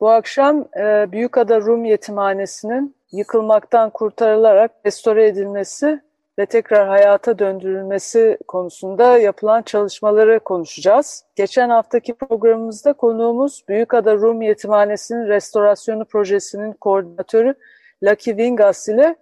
Bu akşam e, Büyükada Rum Yetimhanesi'nin yıkılmaktan kurtarılarak restore edilmesi ve tekrar hayata döndürülmesi konusunda yapılan çalışmaları konuşacağız. Geçen haftaki programımızda konuğumuz Büyükada Rum Yetimhanesi'nin restorasyonu projesinin koordinatörü Lucky Vingas ile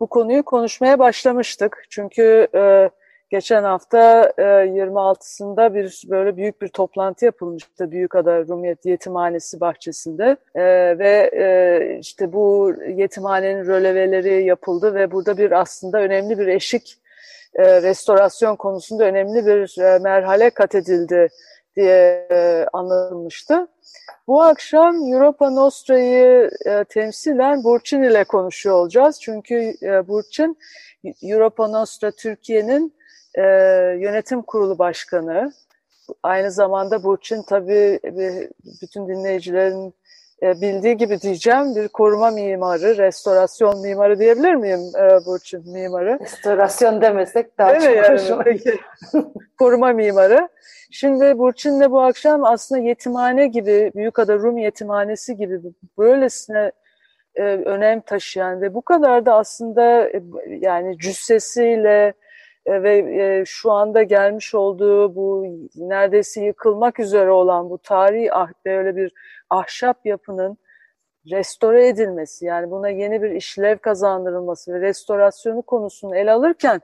bu konuyu konuşmaya başlamıştık. Çünkü e, Geçen hafta e, 26'sında bir böyle büyük bir toplantı yapılmıştı Büyükada Rumiyet Yetimhanesi bahçesinde e, ve e, işte bu yetimhanenin röleveleri yapıldı ve burada bir aslında önemli bir eşik e, restorasyon konusunda önemli bir e, merhale kat edildi diye e, anlatılmıştı. Bu akşam Europa Nostra'yı e, temsilen Burçin ile konuşuyor olacağız. Çünkü e, Burçin Europa Nostra Türkiye'nin e, yönetim kurulu başkanı. Aynı zamanda Burçin tabii bütün dinleyicilerin e, bildiği gibi diyeceğim bir koruma mimarı, restorasyon mimarı diyebilir miyim e, Burçin mimarı? Restorasyon demesek daha Değil çok yani? Peki. koruma mimarı. Şimdi Burçin'le bu akşam aslında yetimhane gibi, Büyükada Rum yetimhanesi gibi böylesine e, önem taşıyan ve bu kadar da aslında e, yani cüssesiyle, e, ve e, şu anda gelmiş olduğu bu neredeyse yıkılmak üzere olan bu tarihi ah, böyle bir ahşap yapının restore edilmesi yani buna yeni bir işlev kazandırılması ve restorasyonu konusunu ele alırken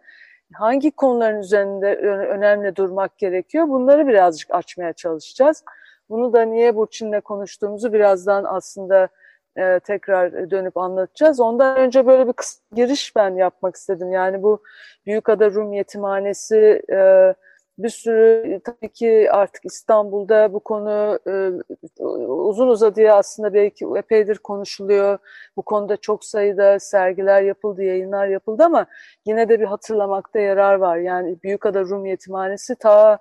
hangi konuların üzerinde önemli durmak gerekiyor bunları birazcık açmaya çalışacağız. Bunu da niye Burçin'le konuştuğumuzu birazdan aslında e, tekrar dönüp anlatacağız. Ondan önce böyle bir giriş ben yapmak istedim. Yani bu Büyükada Rum Yetimhanesi e, bir sürü tabii ki artık İstanbul'da bu konu e, uzun uzadıya aslında belki epeydir konuşuluyor. Bu konuda çok sayıda sergiler yapıldı, yayınlar yapıldı ama yine de bir hatırlamakta yarar var. Yani Büyükada Rum Yetimhanesi ta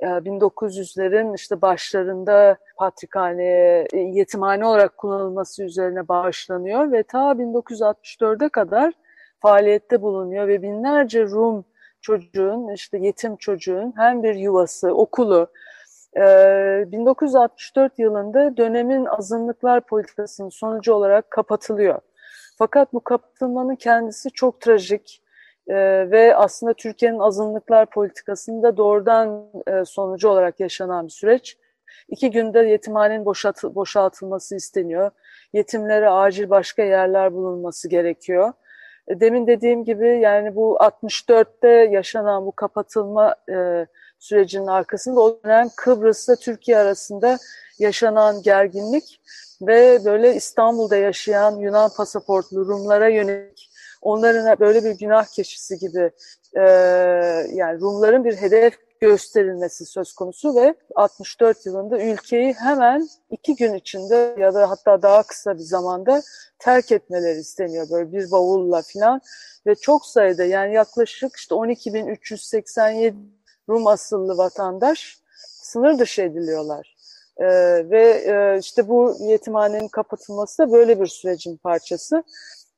1900'lerin işte başlarında patrikhaneye, e, yetimhane olarak kullanılması üzerine bağışlanıyor ve ta 1964'e kadar faaliyette bulunuyor ve binlerce Rum çocuğun, işte yetim çocuğun hem bir yuvası, okulu, 1964 yılında dönemin azınlıklar politikasının sonucu olarak kapatılıyor. Fakat bu kapatılmanın kendisi çok trajik, e, ve aslında Türkiye'nin azınlıklar politikasında doğrudan e, sonucu olarak yaşanan bir süreç. İki günde yetimhanenin boşalt boşaltılması isteniyor. Yetimlere acil başka yerler bulunması gerekiyor. E, demin dediğim gibi yani bu 64'te yaşanan bu kapatılma e, sürecinin arkasında o dönem Kıbrıs'la Türkiye arasında yaşanan gerginlik ve böyle İstanbul'da yaşayan Yunan pasaportlu Rumlara yönelik onların böyle bir günah keçisi gibi e, yani Rumların bir hedef gösterilmesi söz konusu ve 64 yılında ülkeyi hemen iki gün içinde ya da hatta daha kısa bir zamanda terk etmeleri isteniyor böyle bir bavulla filan ve çok sayıda yani yaklaşık işte 12.387 Rum asıllı vatandaş sınır dışı ediliyorlar. Ee, ve e, işte bu yetimhanenin kapatılması da böyle bir sürecin parçası.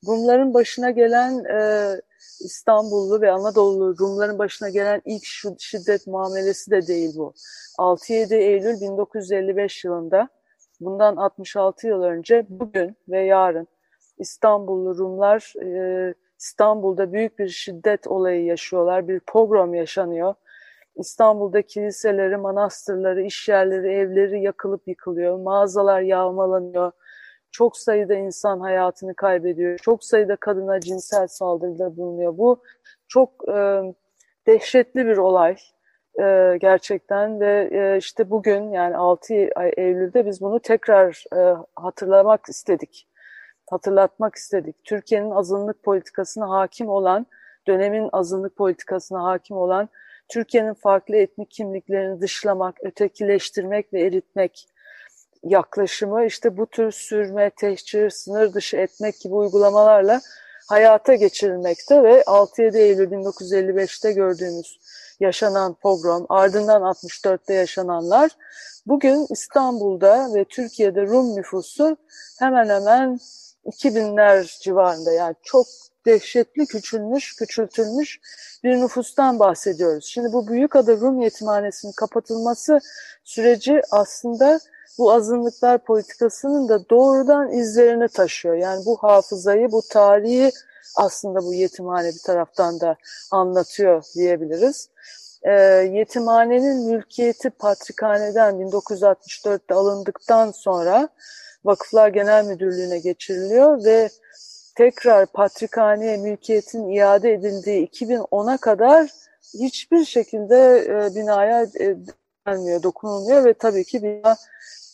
Rumların başına gelen e, İstanbullu ve Anadolu Rumların başına gelen ilk şiddet muamelesi de değil bu. 6-7 Eylül 1955 yılında bundan 66 yıl önce bugün ve yarın İstanbullu Rumlar e, İstanbul'da büyük bir şiddet olayı yaşıyorlar. Bir pogrom yaşanıyor. İstanbul'da kiliseleri, manastırları, işyerleri, evleri yakılıp yıkılıyor. Mağazalar yağmalanıyor çok sayıda insan hayatını kaybediyor. Çok sayıda kadına cinsel saldırıda bulunuyor. Bu çok e, dehşetli bir olay e, gerçekten ve e, işte bugün yani 6 Eylül'de biz bunu tekrar e, hatırlamak istedik. Hatırlatmak istedik. Türkiye'nin azınlık politikasına hakim olan, dönemin azınlık politikasına hakim olan Türkiye'nin farklı etnik kimliklerini dışlamak, ötekileştirmek ve eritmek yaklaşımı işte bu tür sürme, tehcir, sınır dışı etmek gibi uygulamalarla hayata geçirilmekte ve 6-7 Eylül 1955'te gördüğümüz yaşanan pogrom, ardından 64'te yaşananlar bugün İstanbul'da ve Türkiye'de Rum nüfusu hemen hemen 2000'ler civarında yani çok dehşetli küçülmüş, küçültülmüş bir nüfustan bahsediyoruz. Şimdi bu Büyükada Rum Yetimhanesi'nin kapatılması süreci aslında bu azınlıklar politikasının da doğrudan izlerini taşıyor. Yani bu hafızayı, bu tarihi aslında bu yetimhane bir taraftan da anlatıyor diyebiliriz. E, yetimhanenin mülkiyeti Patrikhane'den 1964'te alındıktan sonra Vakıflar Genel Müdürlüğü'ne geçiriliyor ve tekrar Patrikhane'ye mülkiyetin iade edildiği 2010'a kadar hiçbir şekilde e, binaya e, gelmiyor, dokunulmuyor ve tabii ki bina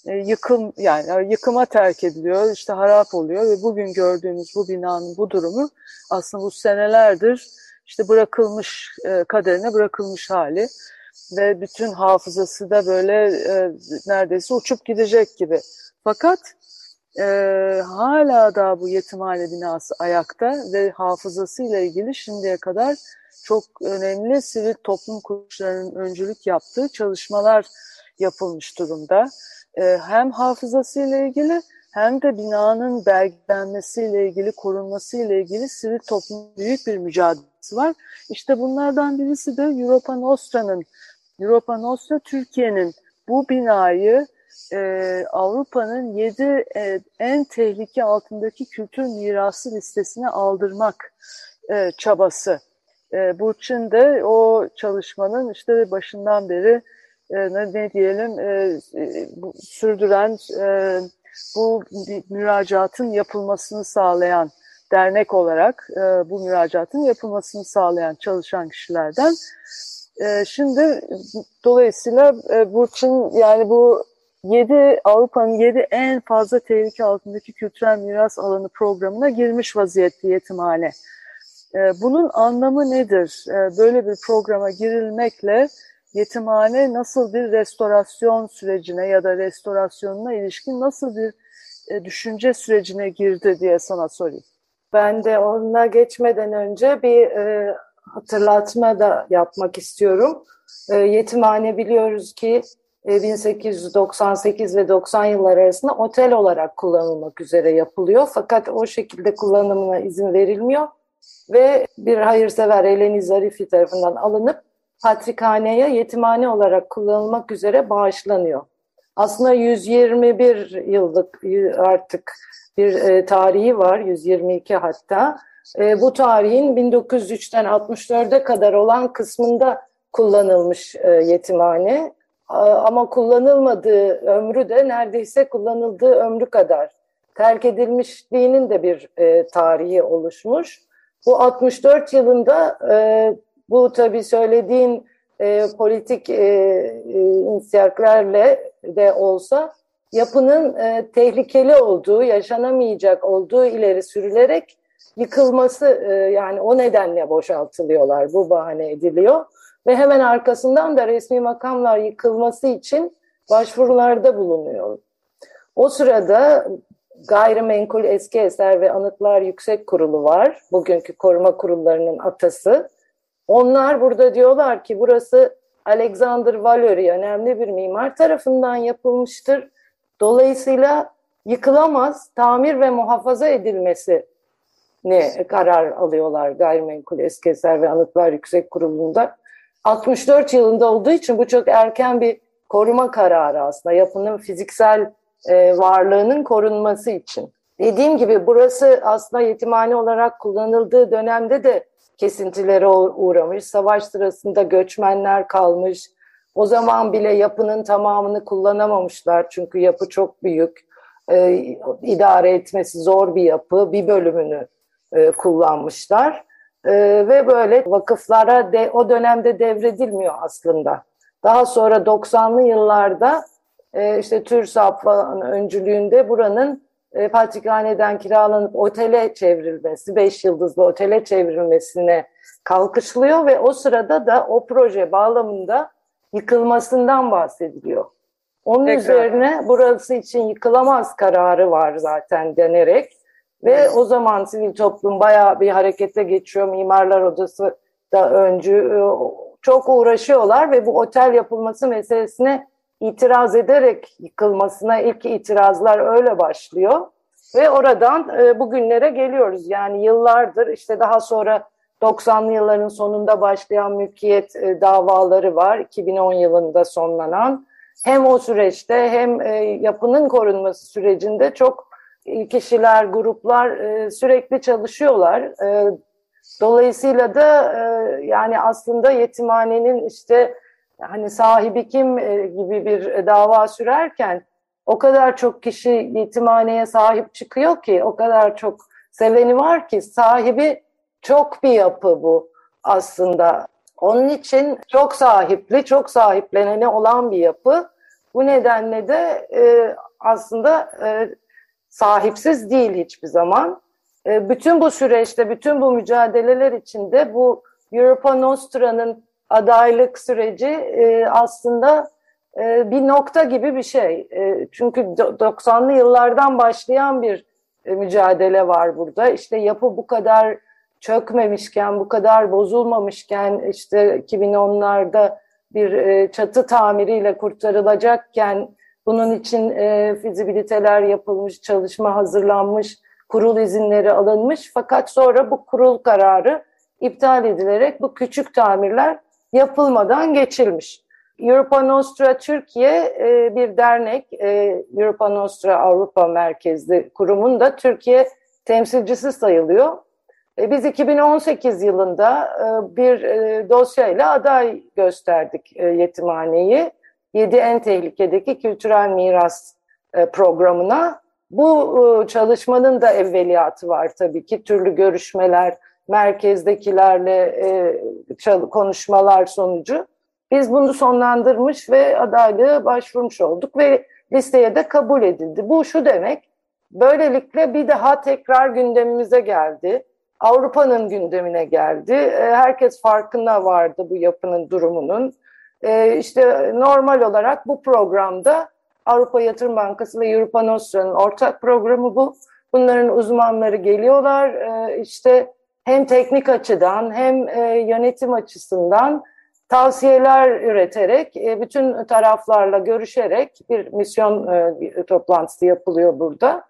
yıkım yani yıkıma terk ediliyor, işte harap oluyor ve bugün gördüğümüz bu binanın bu durumu aslında bu senelerdir işte bırakılmış e, kaderine bırakılmış hali ve bütün hafızası da böyle e, neredeyse uçup gidecek gibi. Fakat e, hala da bu yetimhane binası ayakta ve hafızasıyla ilgili şimdiye kadar çok önemli sivil toplum kuruluşlarının öncülük yaptığı çalışmalar yapılmış durumda. E, hem hafızasıyla ilgili hem de binanın belgelenmesiyle ilgili, korunmasıyla ilgili sivil toplum büyük bir mücadelesi var. İşte bunlardan birisi de Europa Nostra'nın, Europa Nostra Türkiye'nin bu binayı e, Avrupa'nın yedi e, en tehlike altındaki kültür mirası listesine aldırmak e, çabası. E, Burçin de o çalışmanın işte başından beri ne, ne diyelim e, e, bu, sürdüren e, bu müracaatın yapılmasını sağlayan dernek olarak e, bu müracaatın yapılmasını sağlayan çalışan kişilerden. E, şimdi dolayısıyla e, Burçin yani bu 7 Avrupa'nın 7 en fazla tehlike altındaki kültürel miras alanı programına girmiş vaziyette yetimhane. E, bunun anlamı nedir? E, böyle bir programa girilmekle yetimhane nasıl bir restorasyon sürecine ya da restorasyonuna ilişkin nasıl bir e, düşünce sürecine girdi diye sana sorayım. Ben de onunla geçmeden önce bir e, hatırlatma da yapmak istiyorum. E, yetimhane biliyoruz ki 1898 e, ve 90 yıllar arasında otel olarak kullanılmak üzere yapılıyor. Fakat o şekilde kullanımına izin verilmiyor ve bir hayırsever Eleni Zarifi tarafından alınıp patrikhaneye yetimhane olarak kullanılmak üzere bağışlanıyor. Aslında 121 yıllık artık bir e, tarihi var, 122 hatta. E, bu tarihin 1903'ten 64'e kadar olan kısmında kullanılmış e, yetimhane. Ama kullanılmadığı ömrü de neredeyse kullanıldığı ömrü kadar terk edilmişliğinin de bir e, tarihi oluşmuş. Bu 64 yılında e, bu tabii söylediğin e, politik e, e, de olsa yapının e, tehlikeli olduğu, yaşanamayacak olduğu ileri sürülerek yıkılması e, yani o nedenle boşaltılıyorlar. Bu bahane ediliyor ve hemen arkasından da resmi makamlar yıkılması için başvurularda bulunuyor. O sırada Gayrimenkul Eski Eser ve Anıtlar Yüksek Kurulu var. Bugünkü koruma kurullarının atası. Onlar burada diyorlar ki burası Alexander Valery önemli bir mimar tarafından yapılmıştır. Dolayısıyla yıkılamaz, tamir ve muhafaza edilmesi ne karar alıyorlar Gayrimenkul Eski Eser ve Anıtlar Yüksek Kurulu'nda. 64 yılında olduğu için bu çok erken bir koruma kararı aslında yapının fiziksel e, varlığının korunması için. Dediğim gibi burası aslında yetimhane olarak kullanıldığı dönemde de kesintilere uğramış. Savaş sırasında göçmenler kalmış. O zaman bile yapının tamamını kullanamamışlar çünkü yapı çok büyük. E, idare etmesi zor bir yapı. Bir bölümünü e, kullanmışlar. E, ve böyle vakıflara de, o dönemde devredilmiyor aslında. Daha sonra 90'lı yıllarda e, işte TÜRSAP falan öncülüğünde buranın e, patrikhaneden kiralanıp otele çevrilmesi, beş yıldızlı otele çevrilmesine kalkışılıyor ve o sırada da o proje bağlamında yıkılmasından bahsediliyor. Onun Tekrar. üzerine burası için yıkılamaz kararı var zaten denerek. Ve o zaman sivil toplum bayağı bir harekete geçiyor. Mimarlar Odası da öncü e, çok uğraşıyorlar ve bu otel yapılması meselesine itiraz ederek yıkılmasına ilk itirazlar öyle başlıyor. Ve oradan e, bugünlere geliyoruz. Yani yıllardır işte daha sonra 90'lı yılların sonunda başlayan mülkiyet e, davaları var. 2010 yılında sonlanan. Hem o süreçte hem e, yapının korunması sürecinde çok kişiler, gruplar e, sürekli çalışıyorlar. E, dolayısıyla da e, yani aslında yetimhanenin işte hani sahibi kim e, gibi bir dava sürerken o kadar çok kişi yetimhaneye sahip çıkıyor ki, o kadar çok seveni var ki sahibi çok bir yapı bu aslında. Onun için çok sahipli, çok sahiplenene olan bir yapı. Bu nedenle de e, aslında e, sahipsiz değil hiçbir zaman. E, bütün bu süreçte, bütün bu mücadeleler içinde bu Europa Nostra'nın adaylık süreci e, aslında e, bir nokta gibi bir şey. E, çünkü 90'lı yıllardan başlayan bir e, mücadele var burada. İşte yapı bu kadar çökmemişken, bu kadar bozulmamışken, işte 2010'larda bir e, çatı tamiriyle kurtarılacakken, bunun için e, fizibiliteler yapılmış, çalışma hazırlanmış, kurul izinleri alınmış. Fakat sonra bu kurul kararı iptal edilerek bu küçük tamirler yapılmadan geçilmiş. Europa Nostra Türkiye e, bir dernek, e, Europa Nostra Avrupa Merkezli kurumun da Türkiye temsilcisi sayılıyor. E, biz 2018 yılında bir dosyayla aday gösterdik yetimhaneyi. 7 en tehlikedeki kültürel miras programına. Bu çalışmanın da evveliyatı var tabii ki. Türlü görüşmeler, merkezdekilerle e, konuşmalar sonucu. Biz bunu sonlandırmış ve adaylığı başvurmuş olduk ve listeye de kabul edildi. Bu şu demek, böylelikle bir daha tekrar gündemimize geldi. Avrupa'nın gündemine geldi. Herkes farkında vardı bu yapının durumunun. E, işte normal olarak bu programda Avrupa Yatırım Bankası ve Europa Nostra'nın ortak programı bu. Bunların uzmanları geliyorlar. E, işte hem teknik açıdan hem e, yönetim açısından tavsiyeler üreterek, e, bütün taraflarla görüşerek bir misyon e, toplantısı yapılıyor burada.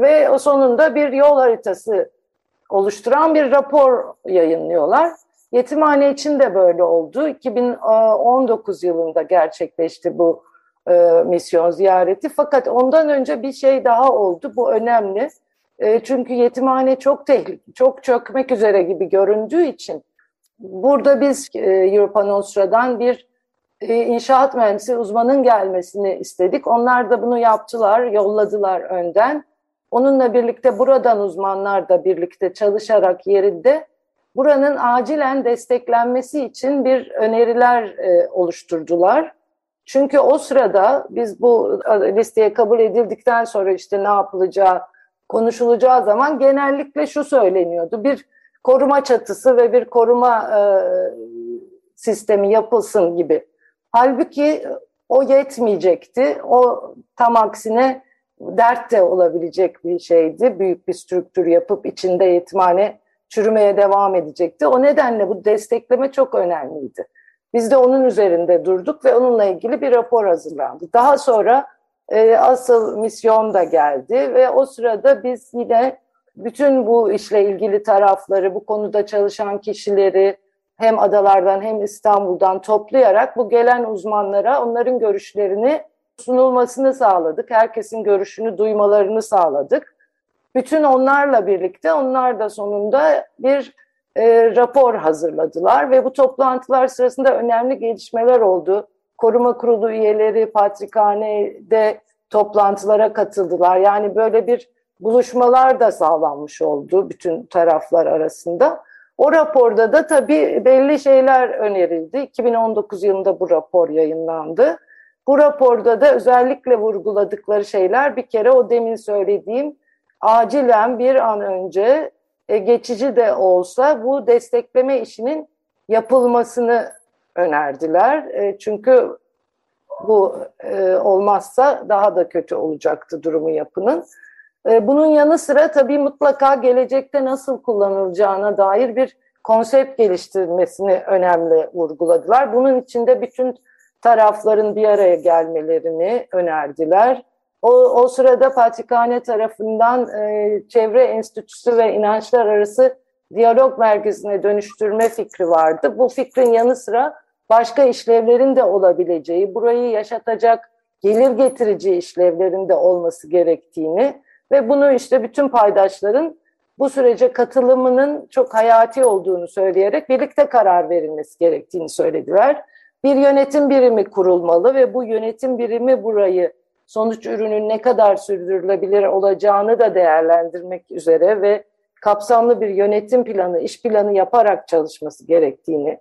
Ve o sonunda bir yol haritası oluşturan bir rapor yayınlıyorlar. Yetimhane için de böyle oldu. 2019 yılında gerçekleşti bu misyon ziyareti. Fakat ondan önce bir şey daha oldu. Bu önemli. E, çünkü yetimhane çok tehlikeli, çok çökmek üzere gibi göründüğü için burada biz e, Europa Nostra'dan bir e, inşaat mühendisi uzmanın gelmesini istedik. Onlar da bunu yaptılar, yolladılar önden. Onunla birlikte buradan uzmanlar da birlikte çalışarak yerinde buranın acilen desteklenmesi için bir öneriler oluşturdular. Çünkü o sırada biz bu listeye kabul edildikten sonra işte ne yapılacağı konuşulacağı zaman genellikle şu söyleniyordu. Bir koruma çatısı ve bir koruma e, sistemi yapılsın gibi. Halbuki o yetmeyecekti. O tam aksine dert de olabilecek bir şeydi. Büyük bir strüktür yapıp içinde yetimhane çürümeye devam edecekti. O nedenle bu destekleme çok önemliydi. Biz de onun üzerinde durduk ve onunla ilgili bir rapor hazırlandı. Daha sonra e, asıl misyon da geldi ve o sırada biz yine bütün bu işle ilgili tarafları, bu konuda çalışan kişileri hem adalardan hem İstanbul'dan toplayarak bu gelen uzmanlara onların görüşlerini sunulmasını sağladık. Herkesin görüşünü duymalarını sağladık. Bütün onlarla birlikte onlar da sonunda bir e, rapor hazırladılar ve bu toplantılar sırasında önemli gelişmeler oldu. Koruma kurulu üyeleri Patrikhane'de toplantılara katıldılar. Yani böyle bir buluşmalar da sağlanmış oldu bütün taraflar arasında. O raporda da tabii belli şeyler önerildi. 2019 yılında bu rapor yayınlandı. Bu raporda da özellikle vurguladıkları şeyler bir kere o demin söylediğim acilen bir an önce e, geçici de olsa bu destekleme işinin yapılmasını önerdiler. E, çünkü Bu e, olmazsa daha da kötü olacaktı durumu yapının. E, bunun yanı sıra tabii mutlaka gelecekte nasıl kullanılacağına dair bir konsept geliştirmesini önemli vurguladılar. Bunun içinde bütün tarafların bir araya gelmelerini önerdiler. O, o sırada Patrikhane tarafından e, Çevre Enstitüsü ve İnançlar Arası Diyalog Merkezi'ne dönüştürme fikri vardı. Bu fikrin yanı sıra başka işlevlerin de olabileceği, burayı yaşatacak, gelir getirici işlevlerin de olması gerektiğini ve bunu işte bütün paydaşların bu sürece katılımının çok hayati olduğunu söyleyerek birlikte karar verilmesi gerektiğini söylediler. Bir yönetim birimi kurulmalı ve bu yönetim birimi burayı sonuç ürünün ne kadar sürdürülebilir olacağını da değerlendirmek üzere ve kapsamlı bir yönetim planı, iş planı yaparak çalışması gerektiğini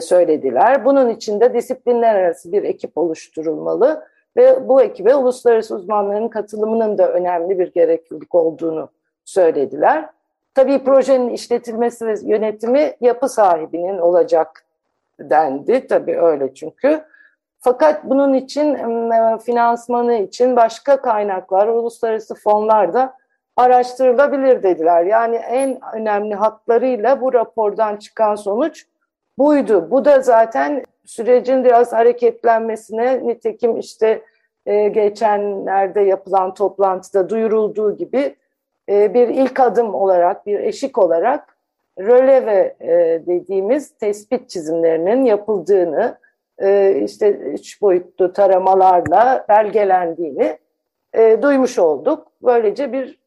söylediler. Bunun için de disiplinler arası bir ekip oluşturulmalı ve bu ekibe uluslararası uzmanların katılımının da önemli bir gereklilik olduğunu söylediler. Tabii projenin işletilmesi ve yönetimi yapı sahibinin olacak dendi. Tabii öyle çünkü. Fakat bunun için e, finansmanı için başka kaynaklar, uluslararası fonlar da araştırılabilir dediler. Yani en önemli hatlarıyla bu rapordan çıkan sonuç buydu. Bu da zaten sürecin biraz hareketlenmesine nitekim işte e, geçenlerde yapılan toplantıda duyurulduğu gibi e, bir ilk adım olarak, bir eşik olarak röleve e, dediğimiz tespit çizimlerinin yapıldığını, e, işte üç boyutlu taramalarla belgelendiğini e, duymuş olduk. Böylece bir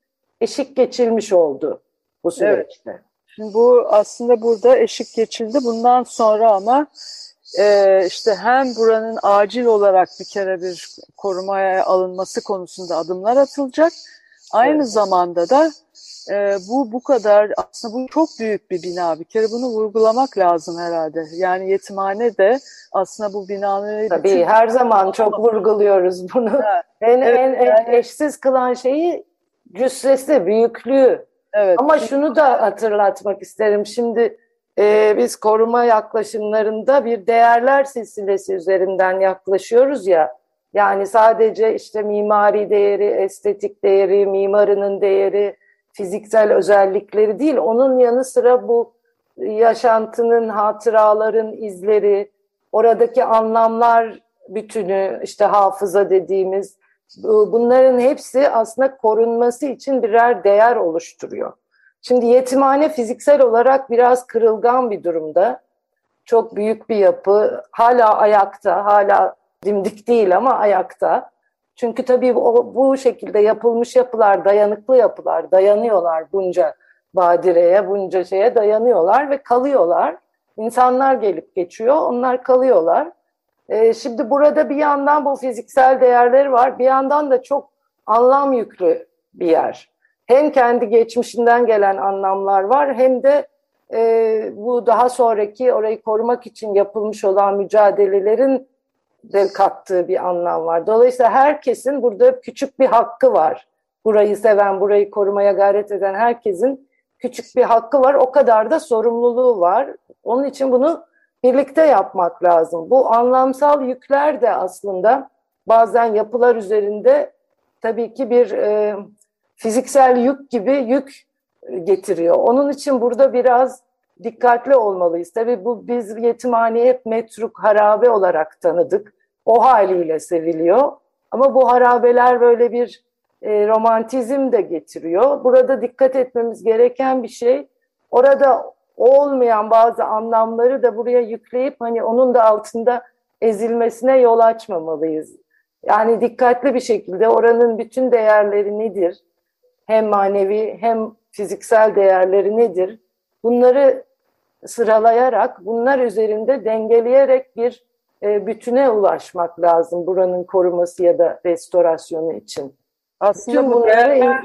eşik geçilmiş oldu bu süreçte. Evet. Şimdi bu aslında burada eşik geçildi. Bundan sonra ama e, işte hem buranın acil olarak bir kere bir korumaya alınması konusunda adımlar atılacak. Aynı evet. zamanda da e, bu bu kadar aslında bu çok büyük bir bina. Bir kere bunu vurgulamak lazım herhalde. Yani yetimhane de aslında bu binanın... Tabii bütün... her zaman çok vurguluyoruz bunu. Ha. En, evet, en, yani... en eşsiz kılan şeyi cüssesi, büyüklüğü. Evet. Ama şunu da hatırlatmak isterim. Şimdi e, biz koruma yaklaşımlarında bir değerler silsilesi üzerinden yaklaşıyoruz ya. Yani sadece işte mimari değeri, estetik değeri, mimarının değeri, fiziksel özellikleri değil. Onun yanı sıra bu yaşantının, hatıraların izleri, oradaki anlamlar bütünü, işte hafıza dediğimiz bunların hepsi aslında korunması için birer değer oluşturuyor. Şimdi yetimhane fiziksel olarak biraz kırılgan bir durumda. Çok büyük bir yapı, hala ayakta, hala dimdik değil ama ayakta. Çünkü tabii o, bu şekilde yapılmış yapılar dayanıklı yapılar, dayanıyorlar bunca badireye, bunca şeye dayanıyorlar ve kalıyorlar. İnsanlar gelip geçiyor, onlar kalıyorlar. Ee, şimdi burada bir yandan bu fiziksel değerleri var, bir yandan da çok anlam yüklü bir yer. Hem kendi geçmişinden gelen anlamlar var, hem de e, bu daha sonraki orayı korumak için yapılmış olan mücadelelerin de kattığı bir anlam var. Dolayısıyla herkesin burada küçük bir hakkı var. Burayı seven, burayı korumaya gayret eden herkesin küçük bir hakkı var. O kadar da sorumluluğu var. Onun için bunu birlikte yapmak lazım. Bu anlamsal yükler de aslında bazen yapılar üzerinde tabii ki bir e, fiziksel yük gibi yük getiriyor. Onun için burada biraz dikkatli olmalıyız. Tabii bu biz yetimhaneyi hep metruk harabe olarak tanıdık. O haliyle seviliyor. Ama bu harabeler böyle bir e, romantizm de getiriyor. Burada dikkat etmemiz gereken bir şey orada olmayan bazı anlamları da buraya yükleyip hani onun da altında ezilmesine yol açmamalıyız. Yani dikkatli bir şekilde oranın bütün değerleri nedir? Hem manevi hem fiziksel değerleri nedir? Bunları sıralayarak, bunlar üzerinde dengeleyerek bir e, bütüne ulaşmak lazım buranın koruması ya da restorasyonu için. Aslında Bütün bunları değerler,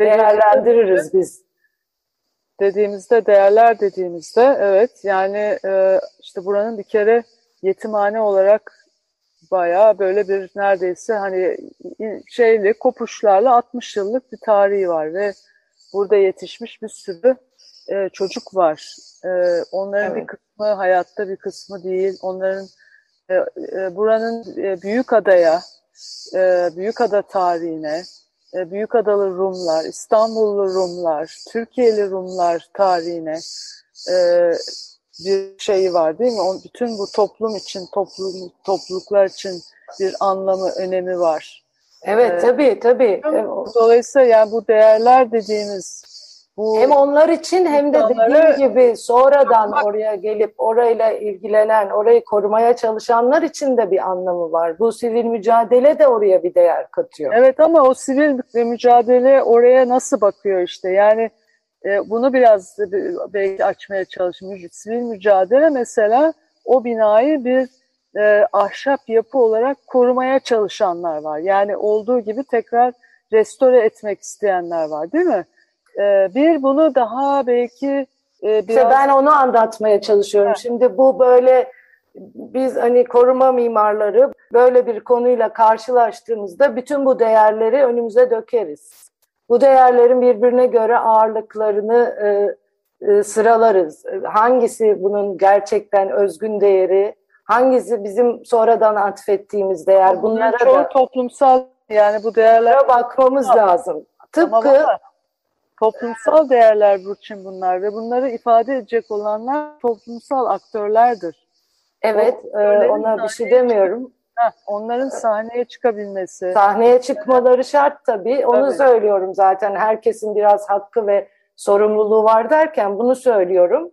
değerlendiririz biz. Dediğimizde, değerler dediğimizde evet yani e, işte buranın bir kere yetimhane olarak bayağı böyle bir neredeyse hani şeyli kopuşlarla 60 yıllık bir tarihi var ve burada yetişmiş bir sürü e, çocuk var. E, onların evet. bir kısmı hayatta bir kısmı değil. Onların e, buranın e, büyük adaya, e, büyük ada tarihine, e, büyük adalı Rumlar, İstanbullu Rumlar, Türkiye'li Rumlar tarihine e, bir şeyi var değil mi? O, bütün bu toplum için, toplum, topluluklar için bir anlamı, önemi var. Evet, ee, tabii tabii. Dolayısıyla yani bu değerler dediğimiz bu hem onlar için hem de dediğim gibi sonradan oraya gelip orayla ilgilenen, orayı korumaya çalışanlar için de bir anlamı var. Bu sivil mücadele de oraya bir değer katıyor. Evet ama o sivil mücadele oraya nasıl bakıyor işte? Yani e, bunu biraz belki açmaya çalışmış. Sivil mücadele mesela o binayı bir e, ahşap yapı olarak korumaya çalışanlar var. Yani olduğu gibi tekrar restore etmek isteyenler var değil mi? E, bir bunu daha belki e, biraz... İşte ben onu anlatmaya çalışıyorum. Evet. Şimdi bu böyle biz hani koruma mimarları böyle bir konuyla karşılaştığımızda bütün bu değerleri önümüze dökeriz. Bu değerlerin birbirine göre ağırlıklarını e, e, sıralarız. Hangisi bunun gerçekten özgün değeri, hangisi bizim sonradan atfettiğimiz değer bunlara Çoğu da toplumsal yani bu değerlere bakmamız lazım. Tıpkı toplumsal değerler Burçin bunlar ve bunları ifade edecek olanlar toplumsal aktörlerdir. Evet, o, e, ona bir şey demiyorum. Heh, onların sahneye çıkabilmesi. Sahneye çıkmaları şart tabii. Onu tabii. söylüyorum zaten. Herkesin biraz hakkı ve sorumluluğu var derken bunu söylüyorum.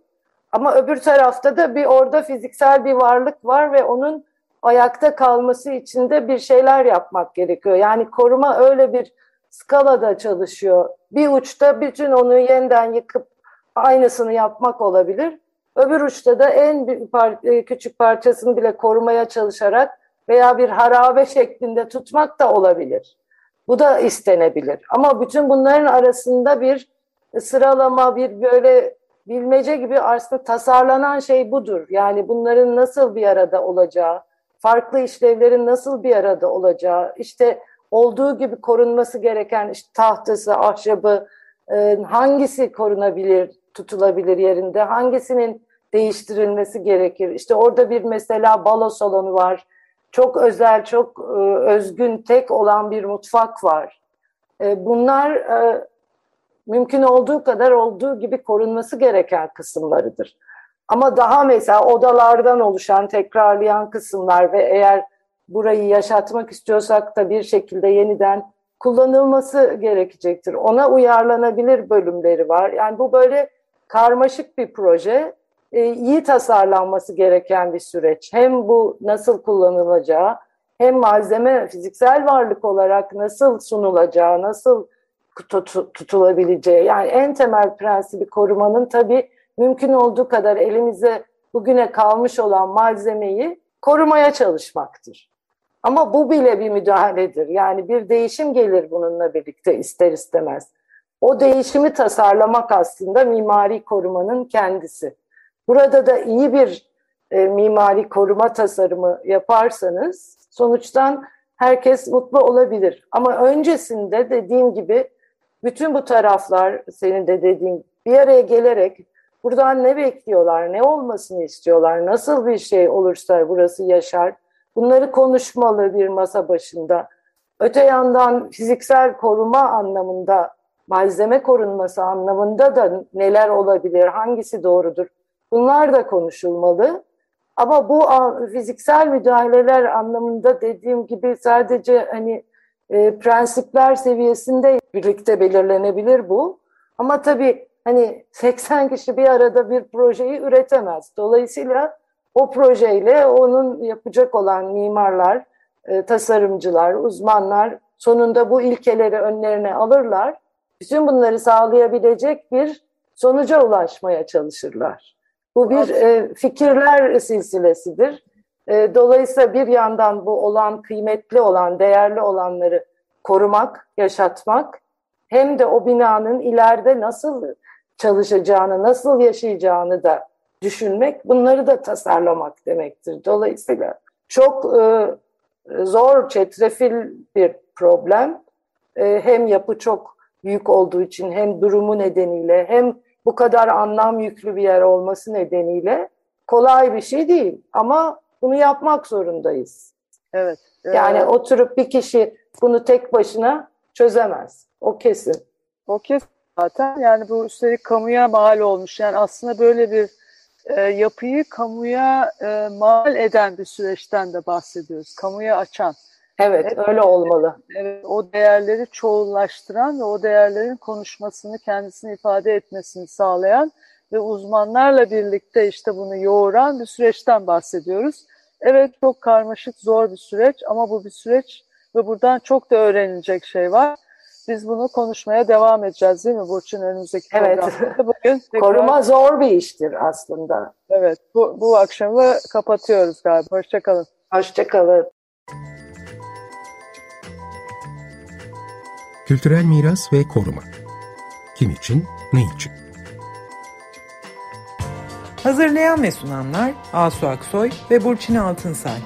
Ama öbür tarafta da bir orada fiziksel bir varlık var ve onun ayakta kalması için de bir şeyler yapmak gerekiyor. Yani koruma öyle bir skalada çalışıyor. Bir uçta bütün onu yeniden yıkıp aynısını yapmak olabilir. Öbür uçta da en e, küçük parçasını bile korumaya çalışarak veya bir harabe şeklinde tutmak da olabilir. Bu da istenebilir. Ama bütün bunların arasında bir sıralama, bir böyle bilmece gibi aslında tasarlanan şey budur. Yani bunların nasıl bir arada olacağı, farklı işlevlerin nasıl bir arada olacağı, işte olduğu gibi korunması gereken işte tahtası, ahşabı, e, hangisi korunabilir, tutulabilir yerinde, hangisinin değiştirilmesi gerekir. İşte orada bir mesela balo salonu var. Çok özel, çok e, özgün, tek olan bir mutfak var. E, bunlar e, mümkün olduğu kadar olduğu gibi korunması gereken kısımlarıdır. Ama daha mesela odalardan oluşan, tekrarlayan kısımlar ve eğer burayı yaşatmak istiyorsak da bir şekilde yeniden kullanılması gerekecektir. Ona uyarlanabilir bölümleri var. Yani bu böyle karmaşık bir proje, e, iyi tasarlanması gereken bir süreç. Hem bu nasıl kullanılacağı, hem malzeme fiziksel varlık olarak nasıl sunulacağı, nasıl tutulabileceği. Yani en temel prensibi korumanın tabii mümkün olduğu kadar elimize bugüne kalmış olan malzemeyi korumaya çalışmaktır. Ama bu bile bir müdahaledir. Yani bir değişim gelir bununla birlikte ister istemez. O değişimi tasarlamak aslında mimari korumanın kendisi. Burada da iyi bir e, mimari koruma tasarımı yaparsanız sonuçtan herkes mutlu olabilir. Ama öncesinde dediğim gibi bütün bu taraflar senin de dediğin bir araya gelerek buradan ne bekliyorlar, ne olmasını istiyorlar, nasıl bir şey olursa burası yaşar Bunları konuşmalı bir masa başında. Öte yandan fiziksel koruma anlamında, malzeme korunması anlamında da neler olabilir, hangisi doğrudur? Bunlar da konuşulmalı. Ama bu fiziksel müdahaleler anlamında dediğim gibi sadece hani e, prensipler seviyesinde birlikte belirlenebilir bu. Ama tabii hani 80 kişi bir arada bir projeyi üretemez. Dolayısıyla o projeyle onun yapacak olan mimarlar, e, tasarımcılar, uzmanlar sonunda bu ilkeleri önlerine alırlar. Bütün bunları sağlayabilecek bir sonuca ulaşmaya çalışırlar. Bu bir e, fikirler silsilesidir. E, dolayısıyla bir yandan bu olan, kıymetli olan, değerli olanları korumak, yaşatmak hem de o binanın ileride nasıl çalışacağını, nasıl yaşayacağını da düşünmek, bunları da tasarlamak demektir. Dolayısıyla çok e, zor, çetrefil bir problem. E, hem yapı çok büyük olduğu için, hem durumu nedeniyle, hem bu kadar anlam yüklü bir yer olması nedeniyle kolay bir şey değil. Ama bunu yapmak zorundayız. Evet. Yani evet. oturup bir kişi bunu tek başına çözemez. O kesin. O kesin zaten. Yani bu üstelik kamuya mal olmuş. Yani aslında böyle bir e, yapıyı kamuya e, mal eden bir süreçten de bahsediyoruz. Kamuya açan. Evet, evet öyle olmalı. Evet, o değerleri çoğullaştıran ve o değerlerin konuşmasını, kendisini ifade etmesini sağlayan ve uzmanlarla birlikte işte bunu yoğuran bir süreçten bahsediyoruz. Evet çok karmaşık, zor bir süreç ama bu bir süreç ve buradan çok da öğrenilecek şey var. Biz bunu konuşmaya devam edeceğiz değil mi Burçin önümüzdeki evet. programda? Bugün tekrar... Koruma zor bir iştir aslında. Evet bu, bu akşamı kapatıyoruz galiba. Hoşçakalın. Hoşçakalın. Kültürel miras ve koruma. Kim için, ne için? Hazırlayan ve sunanlar Asu Aksoy ve Burçin Altınsay.